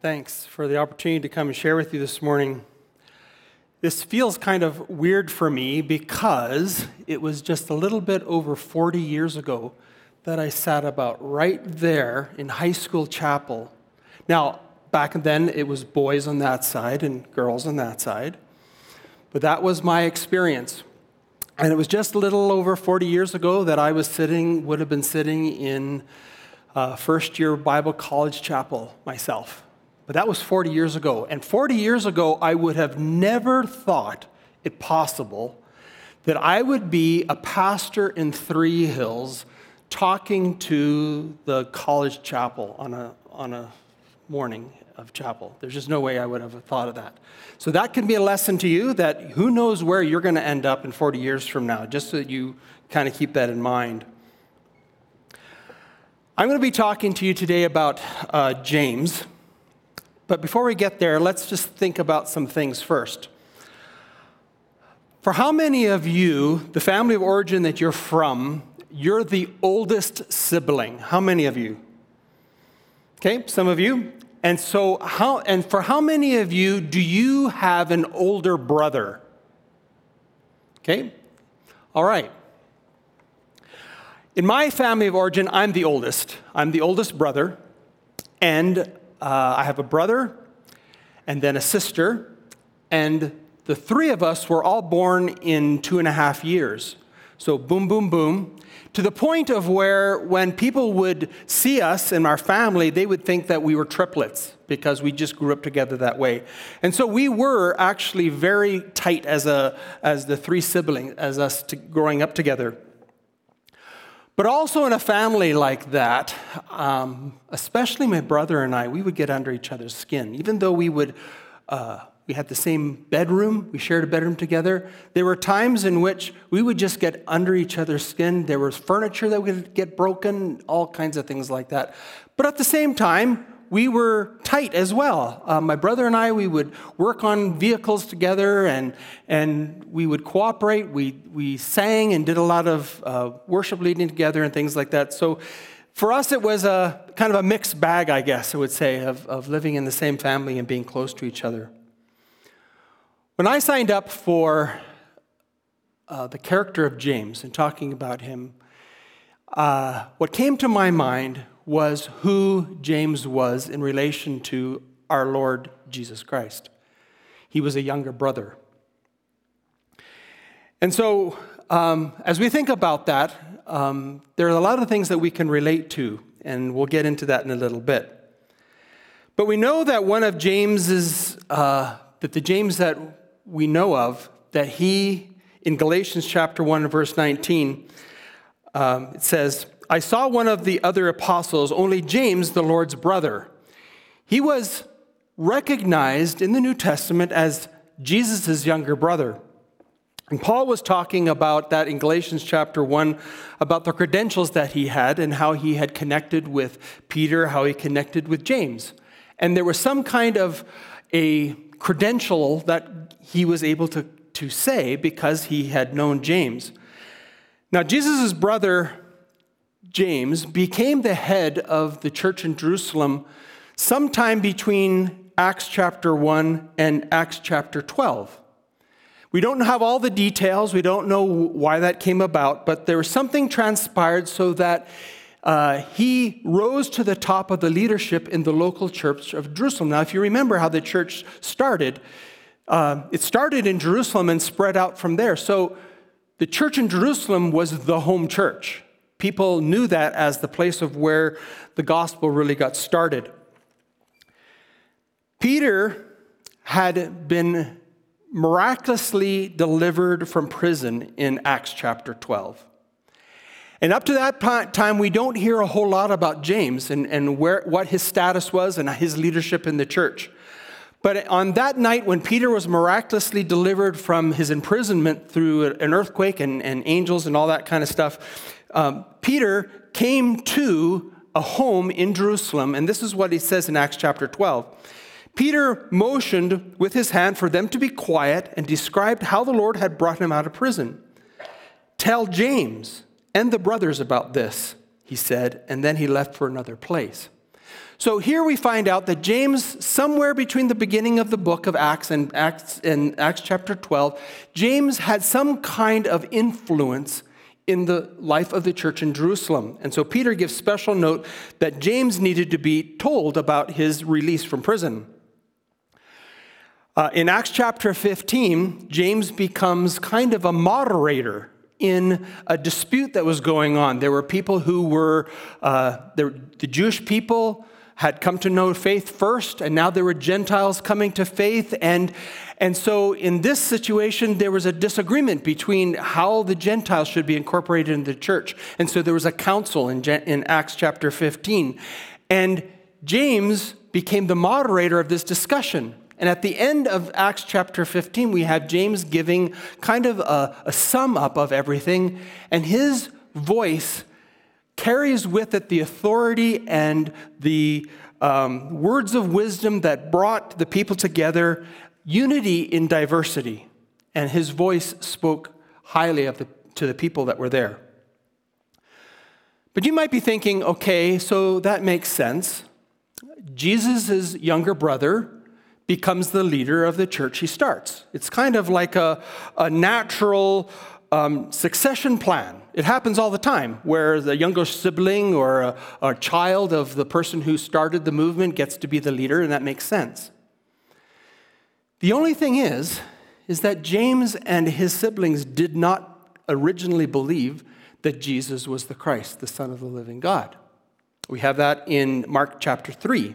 Thanks for the opportunity to come and share with you this morning. This feels kind of weird for me because it was just a little bit over 40 years ago that I sat about right there in high school chapel. Now, back then it was boys on that side and girls on that side, but that was my experience. And it was just a little over 40 years ago that I was sitting, would have been sitting in uh, first year Bible college chapel myself. But that was 40 years ago. And 40 years ago, I would have never thought it possible that I would be a pastor in Three Hills talking to the college chapel on a, on a morning of chapel. There's just no way I would have thought of that. So that can be a lesson to you that who knows where you're going to end up in 40 years from now, just so that you kind of keep that in mind. I'm going to be talking to you today about uh, James. But before we get there, let's just think about some things first. For how many of you, the family of origin that you're from, you're the oldest sibling? How many of you? Okay, some of you. And so how and for how many of you do you have an older brother? Okay? All right. In my family of origin, I'm the oldest. I'm the oldest brother, and uh, I have a brother and then a sister, and the three of us were all born in two and a half years. So, boom, boom, boom, to the point of where when people would see us and our family, they would think that we were triplets because we just grew up together that way. And so we were actually very tight as, a, as the three siblings, as us to, growing up together. But also in a family like that, um, especially my brother and I, we would get under each other's skin. Even though we would, uh, we had the same bedroom, we shared a bedroom together. There were times in which we would just get under each other's skin. There was furniture that would get broken, all kinds of things like that. But at the same time, we were tight as well. Uh, my brother and I, we would work on vehicles together and, and we would cooperate. We, we sang and did a lot of uh, worship leading together and things like that. So for us, it was a kind of a mixed bag, I guess I would say, of, of living in the same family and being close to each other. When I signed up for uh, the character of James and talking about him, uh, what came to my mind was who James was in relation to our Lord Jesus Christ. He was a younger brother. And so, um, as we think about that, um, there are a lot of things that we can relate to, and we'll get into that in a little bit. But we know that one of James's, uh, that the James that we know of, that he, in Galatians chapter 1, verse 19, um, it says, I saw one of the other apostles, only James, the Lord's brother. He was recognized in the New Testament as Jesus' younger brother. And Paul was talking about that in Galatians chapter 1 about the credentials that he had and how he had connected with Peter, how he connected with James. And there was some kind of a credential that he was able to, to say because he had known James. Now, Jesus' brother James, became the head of the church in Jerusalem sometime between Acts chapter 1 and Acts chapter 12. We don't have all the details, we don't know why that came about, but there was something transpired so that uh, he rose to the top of the leadership in the local church of Jerusalem. Now, if you remember how the church started, uh, it started in Jerusalem and spread out from there. So the church in Jerusalem was the home church. People knew that as the place of where the gospel really got started. Peter had been miraculously delivered from prison in Acts chapter 12. And up to that time, we don't hear a whole lot about James and, and where, what his status was and his leadership in the church. But on that night, when Peter was miraculously delivered from his imprisonment through an earthquake and, and angels and all that kind of stuff, um, Peter came to a home in Jerusalem, and this is what he says in Acts chapter 12. Peter motioned with his hand for them to be quiet and described how the Lord had brought him out of prison. Tell James and the brothers about this, he said, and then he left for another place. So here we find out that James, somewhere between the beginning of the book of Acts and Acts, and Acts chapter 12, James had some kind of influence in the life of the church in Jerusalem. And so Peter gives special note that James needed to be told about his release from prison. Uh, in Acts chapter 15, James becomes kind of a moderator in a dispute that was going on. There were people who were, uh, the, the Jewish people had come to know faith first, and now there were Gentiles coming to faith. And, and so, in this situation, there was a disagreement between how the Gentiles should be incorporated in the church. And so, there was a council in, in Acts chapter 15. And James became the moderator of this discussion. And at the end of Acts chapter 15, we have James giving kind of a, a sum up of everything, and his voice carries with it the authority and the um, words of wisdom that brought the people together, unity in diversity. And his voice spoke highly of the, to the people that were there. But you might be thinking, okay, so that makes sense. Jesus' younger brother becomes the leader of the church he starts. It's kind of like a, a natural um, succession plan. It happens all the time where the younger sibling or a, a child of the person who started the movement gets to be the leader, and that makes sense. The only thing is, is that James and his siblings did not originally believe that Jesus was the Christ, the Son of the living God. We have that in Mark chapter 3.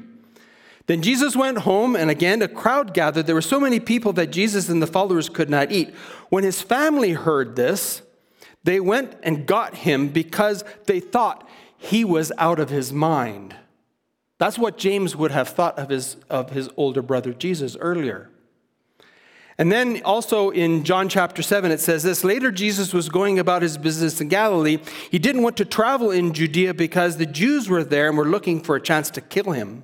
Then Jesus went home, and again a crowd gathered. There were so many people that Jesus and the followers could not eat. When his family heard this, they went and got him because they thought he was out of his mind. That's what James would have thought of his, of his older brother Jesus earlier. And then also in John chapter 7, it says this Later, Jesus was going about his business in Galilee. He didn't want to travel in Judea because the Jews were there and were looking for a chance to kill him.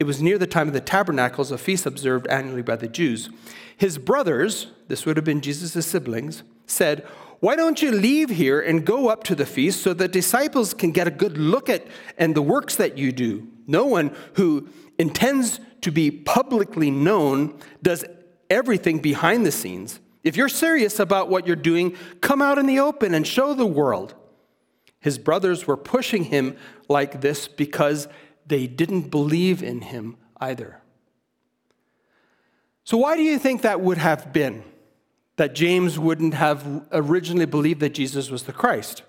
It was near the time of the tabernacles, a feast observed annually by the Jews. His brothers, this would have been Jesus' siblings, said, Why don't you leave here and go up to the feast so the disciples can get a good look at and the works that you do? No one who intends to be publicly known does everything behind the scenes. If you're serious about what you're doing, come out in the open and show the world. His brothers were pushing him like this because they didn't believe in him either. So, why do you think that would have been? That James wouldn't have originally believed that Jesus was the Christ?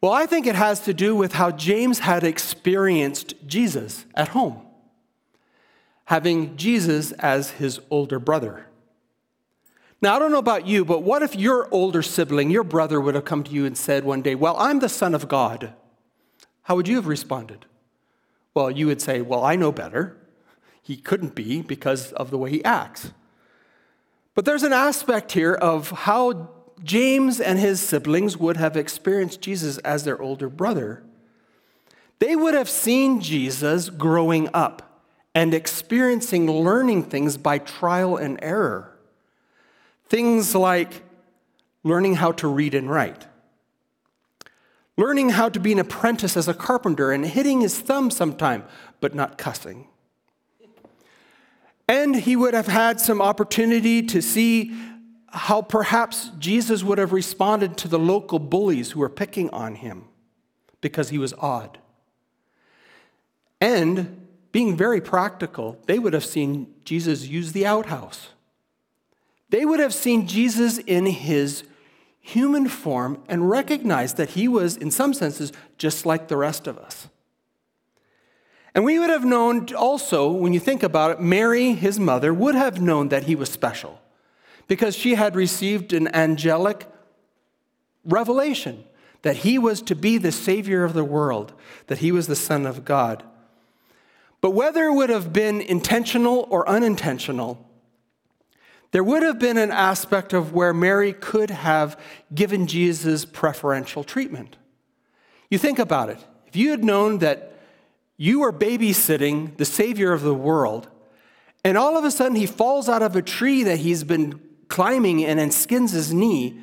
Well, I think it has to do with how James had experienced Jesus at home, having Jesus as his older brother. Now, I don't know about you, but what if your older sibling, your brother, would have come to you and said one day, Well, I'm the Son of God? How would you have responded? Well, you would say, Well, I know better. He couldn't be because of the way he acts. But there's an aspect here of how James and his siblings would have experienced Jesus as their older brother. They would have seen Jesus growing up and experiencing learning things by trial and error. Things like learning how to read and write, learning how to be an apprentice as a carpenter and hitting his thumb sometime, but not cussing. And he would have had some opportunity to see how perhaps Jesus would have responded to the local bullies who were picking on him because he was odd. And being very practical, they would have seen Jesus use the outhouse. They would have seen Jesus in his human form and recognized that he was, in some senses, just like the rest of us. And we would have known also, when you think about it, Mary, his mother, would have known that he was special because she had received an angelic revelation that he was to be the Savior of the world, that he was the Son of God. But whether it would have been intentional or unintentional, there would have been an aspect of where Mary could have given Jesus preferential treatment. You think about it. If you had known that you are babysitting the Savior of the world, and all of a sudden he falls out of a tree that he's been climbing and skins his knee,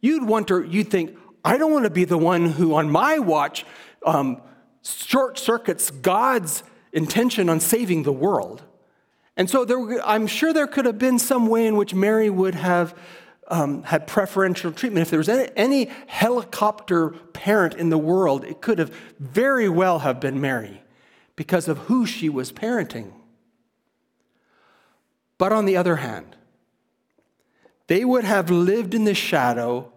you'd wonder, you'd think, I don't want to be the one who on my watch um, short circuits God's intention on saving the world. And so there, I'm sure there could have been some way in which Mary would have um, had preferential treatment. If there was any, any helicopter parent in the world, it could have very well have been Mary because of who she was parenting. But on the other hand, they would have lived in the shadow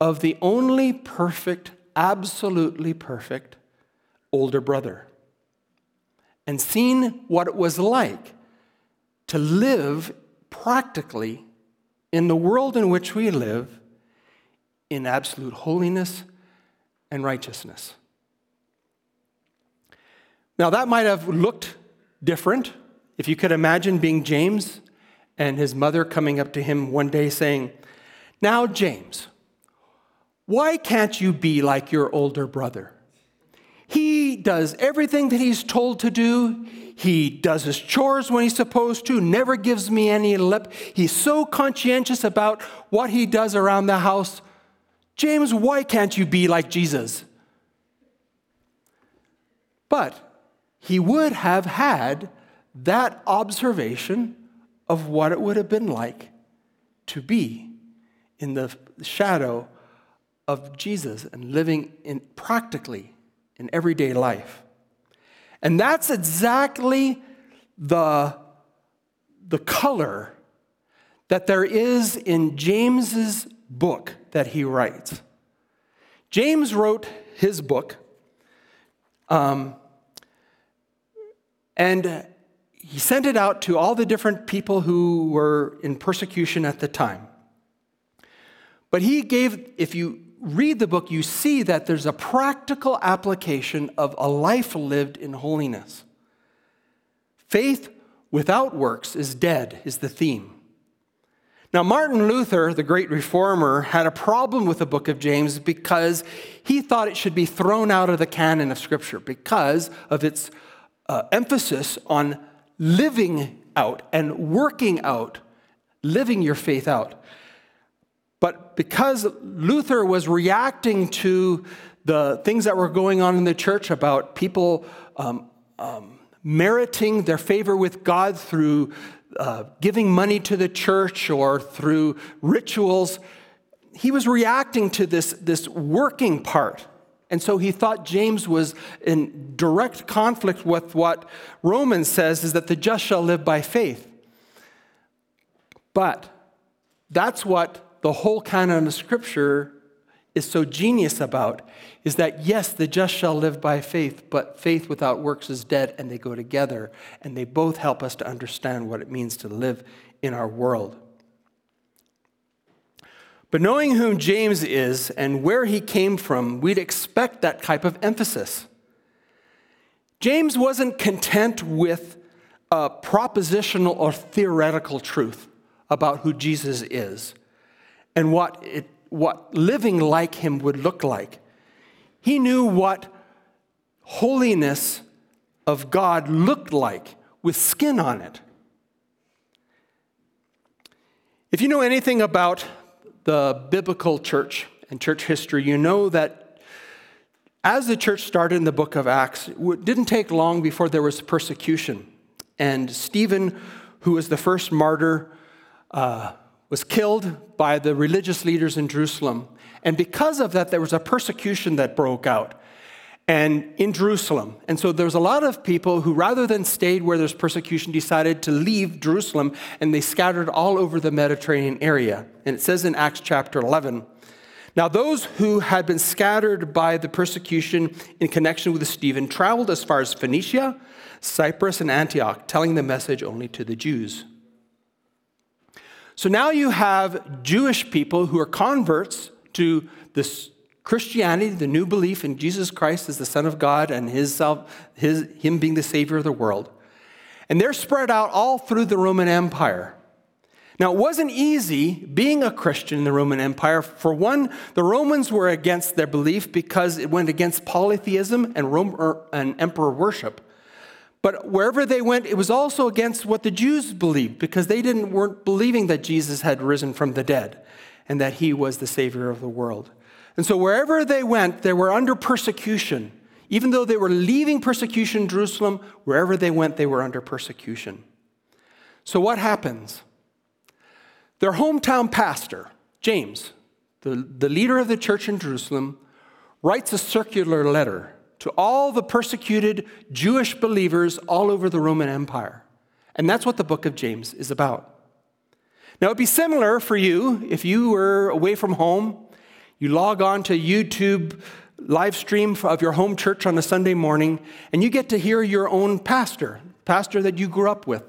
of the only perfect, absolutely perfect older brother and seen what it was like to live practically in the world in which we live in absolute holiness and righteousness. Now, that might have looked different if you could imagine being James and his mother coming up to him one day saying, Now, James, why can't you be like your older brother? He does everything that he's told to do. He does his chores when he's supposed to, never gives me any lip. He's so conscientious about what he does around the house. James, why can't you be like Jesus? But he would have had that observation of what it would have been like to be in the shadow of Jesus and living in practically in everyday life. And that's exactly the, the color that there is in James's book that he writes. James wrote his book, um, and he sent it out to all the different people who were in persecution at the time. But he gave, if you read the book, you see that there's a practical application of a life lived in holiness. Faith without works is dead, is the theme. Now, Martin Luther, the great reformer, had a problem with the book of James because he thought it should be thrown out of the canon of Scripture because of its uh, emphasis on living out and working out, living your faith out. But because Luther was reacting to the things that were going on in the church about people um, um, meriting their favor with God through uh, giving money to the church or through rituals, he was reacting to this, this working part. And so he thought James was in direct conflict with what Romans says is that the just shall live by faith. But that's what the whole canon of Scripture is so genius about is that yes, the just shall live by faith, but faith without works is dead, and they go together, and they both help us to understand what it means to live in our world. But knowing whom James is and where he came from, we'd expect that type of emphasis. James wasn't content with a propositional or theoretical truth about who Jesus is and what, it, what living like him would look like. He knew what holiness of God looked like with skin on it. If you know anything about the biblical church and church history, you know that as the church started in the book of Acts, it didn't take long before there was persecution. And Stephen, who was the first martyr, uh, was killed by the religious leaders in Jerusalem. And because of that, there was a persecution that broke out and in Jerusalem. And so there was a lot of people who, rather than stayed where there's persecution, decided to leave Jerusalem and they scattered all over the Mediterranean area. And it says in Acts chapter 11 Now, those who had been scattered by the persecution in connection with Stephen traveled as far as Phoenicia, Cyprus, and Antioch, telling the message only to the Jews. So now you have Jewish people who are converts to this Christianity, the new belief in Jesus Christ as the Son of God and his, his, Him being the Savior of the world. And they're spread out all through the Roman Empire. Now, it wasn't easy being a Christian in the Roman Empire. For one, the Romans were against their belief because it went against polytheism and, Rome, er, and emperor worship. But wherever they went, it was also against what the Jews believed because they didn't, weren't believing that Jesus had risen from the dead and that he was the Savior of the world. And so wherever they went, they were under persecution, Even though they were leaving persecution in Jerusalem, wherever they went, they were under persecution. So, what happens? Their hometown pastor, James, the, the leader of the church in Jerusalem, writes a circular letter to all the persecuted Jewish believers all over the Roman Empire. And that's what the book of James is about. Now, it'd be similar for you if you were away from home, you log on to YouTube live stream of your home church on a Sunday morning, and you get to hear your own pastor, pastor that you grew up with,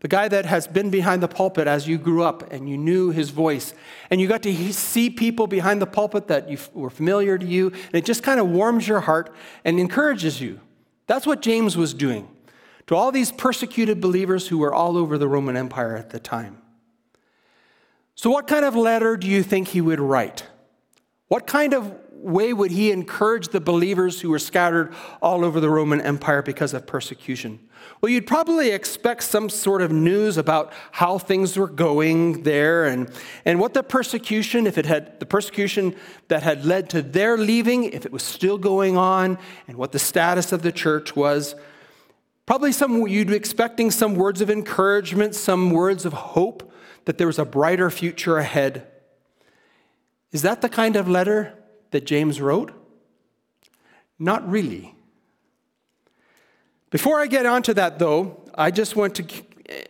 the guy that has been behind the pulpit as you grew up and you knew his voice. And you got to see people behind the pulpit that you were familiar to you, and it just kind of warms your heart and encourages you. That's what James was doing to all these persecuted believers who were all over the Roman Empire at the time. So, what kind of letter do you think he would write? What kind of way would he encourage the believers who were scattered all over the Roman Empire because of persecution? Well, you'd probably expect some sort of news about how things were going there and, and what the persecution, if it had the persecution that had led to their leaving, if it was still going on, and what the status of the church was. Probably some you'd be expecting some words of encouragement, some words of hope that there was a brighter future ahead. Is that the kind of letter that James wrote? Not really. Before I get onto that, though, I just want to,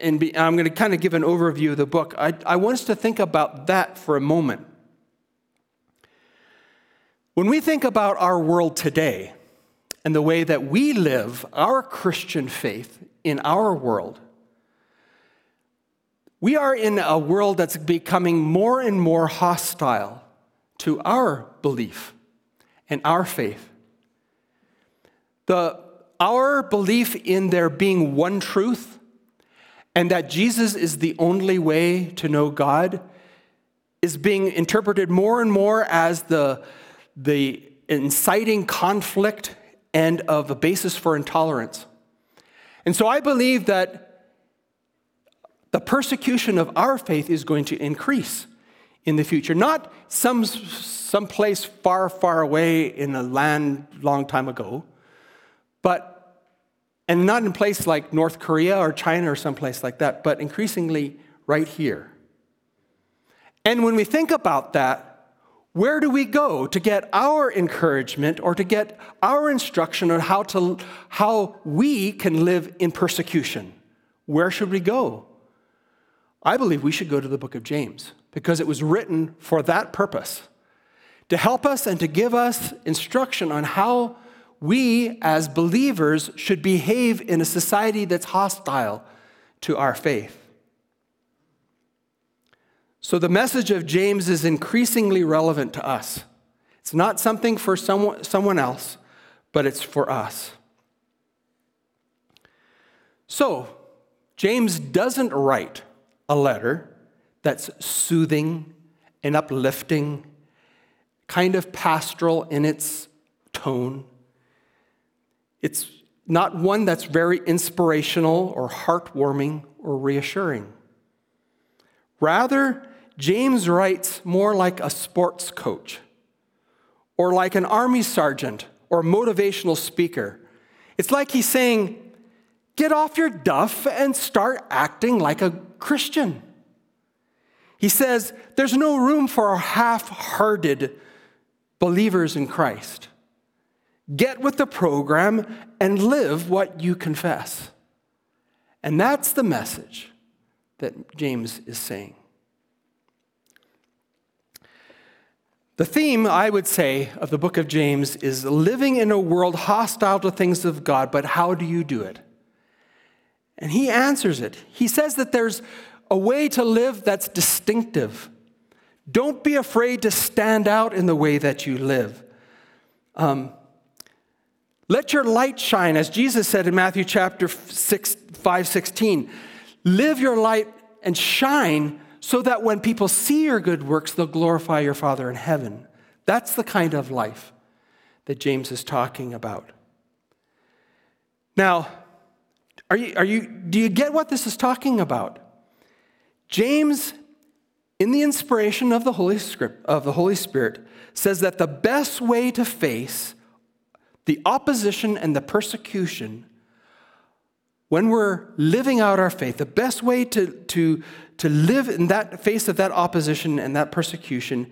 and be, I'm going to kind of give an overview of the book. I, I want us to think about that for a moment. When we think about our world today and the way that we live our Christian faith in our world, we are in a world that's becoming more and more hostile to our belief and our faith. The, our belief in there being one truth and that Jesus is the only way to know God is being interpreted more and more as the, the inciting conflict and of a basis for intolerance. And so I believe that the persecution of our faith is going to increase in the future. Not some, place far, far away in a land long time ago, but, and not in a place like North Korea or China or someplace like that, but increasingly right here. And when we think about that, where do we go to get our encouragement or to get our instruction on how, to, how we can live in persecution? Where should we go? I believe we should go to the book of James because it was written for that purpose to help us and to give us instruction on how we as believers should behave in a society that's hostile to our faith. So the message of James is increasingly relevant to us. It's not something for someone, someone else, but it's for us. So, James doesn't write a letter that's soothing and uplifting, kind of pastoral in its tone. It's not one that's very inspirational or heartwarming or reassuring. Rather, James writes more like a sports coach or like an army sergeant or motivational speaker. It's like he's saying, Get off your duff and start acting like a Christian. He says there's no room for half hearted believers in Christ. Get with the program and live what you confess. And that's the message that James is saying. The theme, I would say, of the book of James is living in a world hostile to things of God, but how do you do it? And he answers it. He says that there's a way to live that's distinctive. Don't be afraid to stand out in the way that you live. Um, let your light shine, as Jesus said in Matthew chapter 6, 5, 16. Live your light and shine so that when people see your good works, they'll glorify your Father in heaven. That's the kind of life that James is talking about. Now, are you, are you, do you get what this is talking about? James, in the inspiration of the Holy Script, of the Holy Spirit, says that the best way to face the opposition and the persecution, when we're living out our faith, the best way to, to, to live in that face of that opposition and that persecution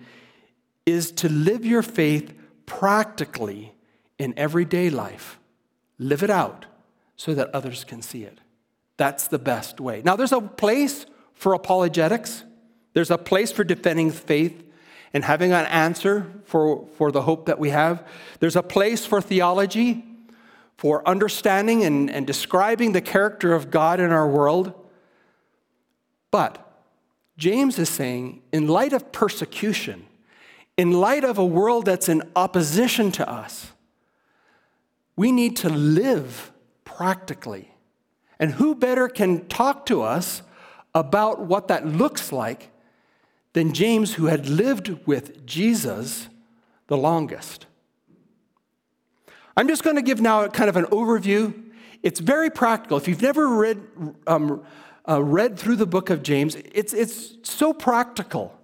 is to live your faith practically in everyday life. Live it out so that others can see it. That's the best way. Now, there's a place for apologetics, there's a place for defending faith and having an answer for, for the hope that we have. There's a place for theology, for understanding and, and describing the character of God in our world. But James is saying, in light of persecution, in light of a world that's in opposition to us, we need to live practically. And who better can talk to us about what that looks like than James, who had lived with Jesus the longest? I'm just going to give now kind of an overview. It's very practical. If you've never read, um, uh, read through the book of James, it's, it's so practical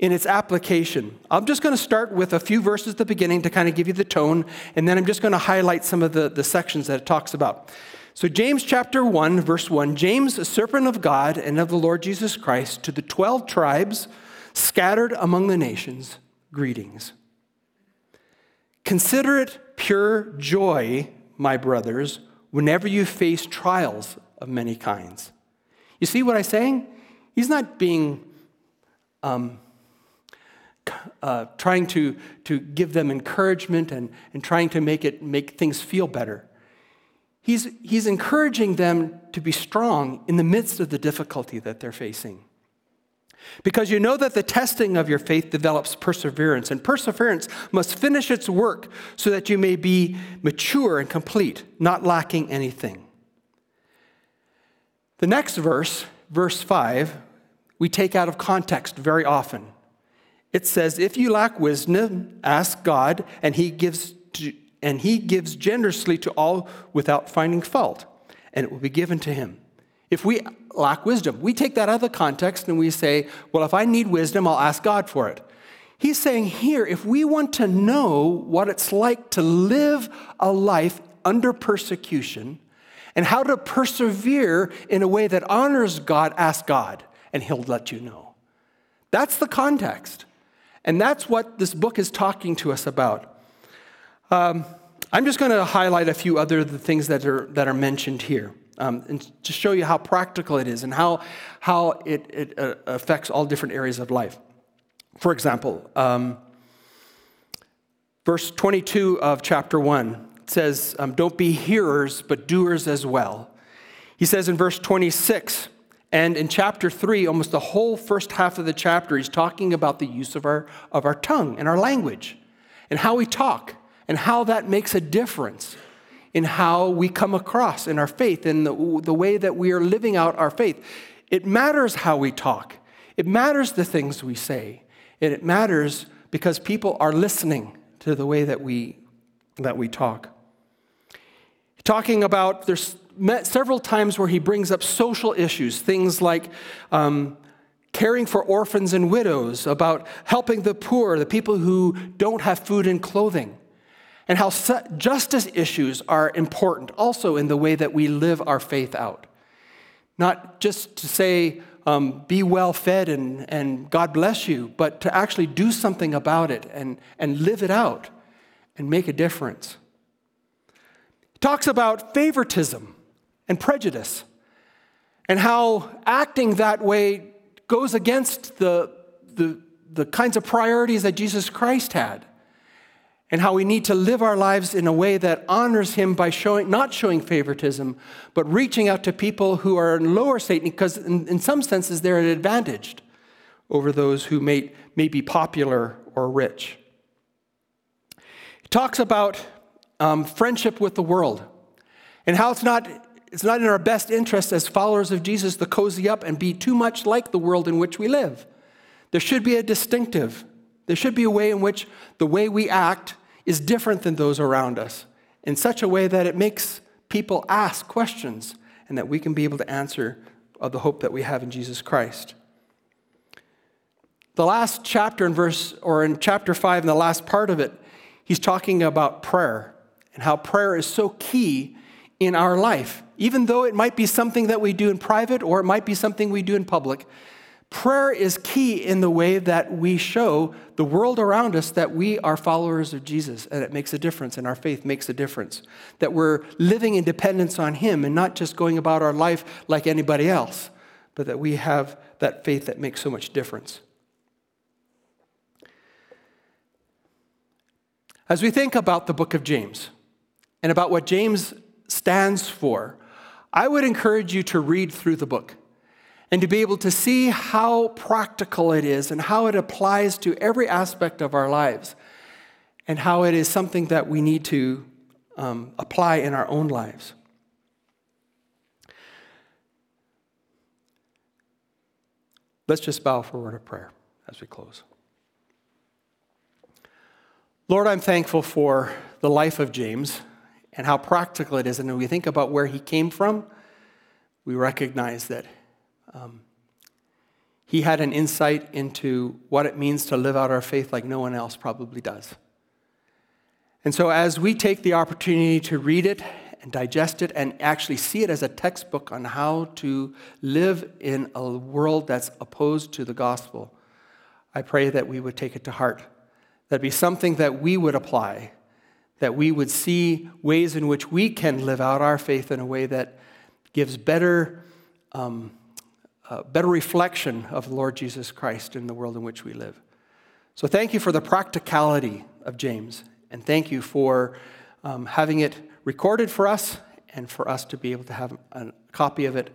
in its application. I'm just going to start with a few verses at the beginning to kind of give you the tone, and then I'm just going to highlight some of the, the sections that it talks about. So, James chapter 1, verse 1 James, a servant of God and of the Lord Jesus Christ, to the 12 tribes scattered among the nations, greetings. Consider it pure joy, my brothers, whenever you face trials of many kinds. You see what I'm saying? He's not being um, uh, trying to, to give them encouragement and, and trying to make, it, make things feel better. He's, he's encouraging them to be strong in the midst of the difficulty that they're facing. Because you know that the testing of your faith develops perseverance, and perseverance must finish its work so that you may be mature and complete, not lacking anything. The next verse, verse 5, we take out of context very often. It says, If you lack wisdom, ask God, and he gives, to, and he gives generously to all without finding fault, and it will be given to him. If we lack wisdom, we take that out of the context and we say, Well, if I need wisdom, I'll ask God for it. He's saying here, if we want to know what it's like to live a life under persecution and how to persevere in a way that honors God, ask God, and He'll let you know. That's the context. And that's what this book is talking to us about. Um, I'm just going to highlight a few other the things that are, that are mentioned here um, and to show you how practical it is and how, how it, it uh, affects all different areas of life. For example, um, verse 22 of chapter 1 says, um, Don't be hearers, but doers as well. He says in verse 26, and in chapter three, almost the whole first half of the chapter, he's talking about the use of our, of our tongue and our language and how we talk and how that makes a difference in how we come across in our faith and the, the way that we are living out our faith. It matters how we talk, it matters the things we say, and it matters because people are listening to the way that we, that we talk. Talking about, there's met several times where he brings up social issues, things like um, caring for orphans and widows, about helping the poor, the people who don't have food and clothing, and how justice issues are important also in the way that we live our faith out. Not just to say, um, be well fed and, and God bless you, but to actually do something about it and, and live it out and make a difference. He talks about favoritism and prejudice, and how acting that way goes against the, the, the kinds of priorities that Jesus Christ had, and how we need to live our lives in a way that honors Him by showing, not showing favoritism, but reaching out to people who are in lower state, because in, in some senses they're advantaged over those who may, may be popular or rich. He talks about um, friendship with the world and how it's not it's not in our best interest as followers of Jesus to cozy up and be too much like the world in which we live. There should be a distinctive. There should be a way in which the way we act is different than those around us in such a way that it makes people ask questions and that we can be able to answer of the hope that we have in Jesus Christ. The last chapter in verse, or in chapter 5, in the last part of it, he's talking about prayer and how prayer is so key in our life. Even though it might be something that we do in private or it might be something we do in public, prayer is key in the way that we show the world around us that we are followers of Jesus and it makes a difference and our faith makes a difference. That we're living in dependence on Him and not just going about our life like anybody else, but that we have that faith that makes so much difference. As we think about the book of James and about what James stands for, I would encourage you to read through the book and to be able to see how practical it is and how it applies to every aspect of our lives and how it is something that we need to um, apply in our own lives. Let's just bow for a word of prayer as we close. Lord, I'm thankful for the life of James and how practical it is. And when we think about where he came from, we recognize that um, he had an insight into what it means to live out our faith like no one else probably does. And so, as we take the opportunity to read it and digest it and actually see it as a textbook on how to live in a world that's opposed to the gospel, I pray that we would take it to heart That'd be something that we would apply, that we would see ways in which we can live out our faith in a way that gives better, um, uh, better reflection of the Lord Jesus Christ in the world in which we live. So thank you for the practicality of James, and thank you for um, having it recorded for us and for us to be able to have a copy of it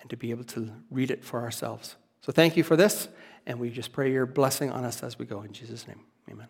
and to be able to read it for ourselves. So thank you for this, and we just pray your blessing on us as we go in Jesus' name. Amen.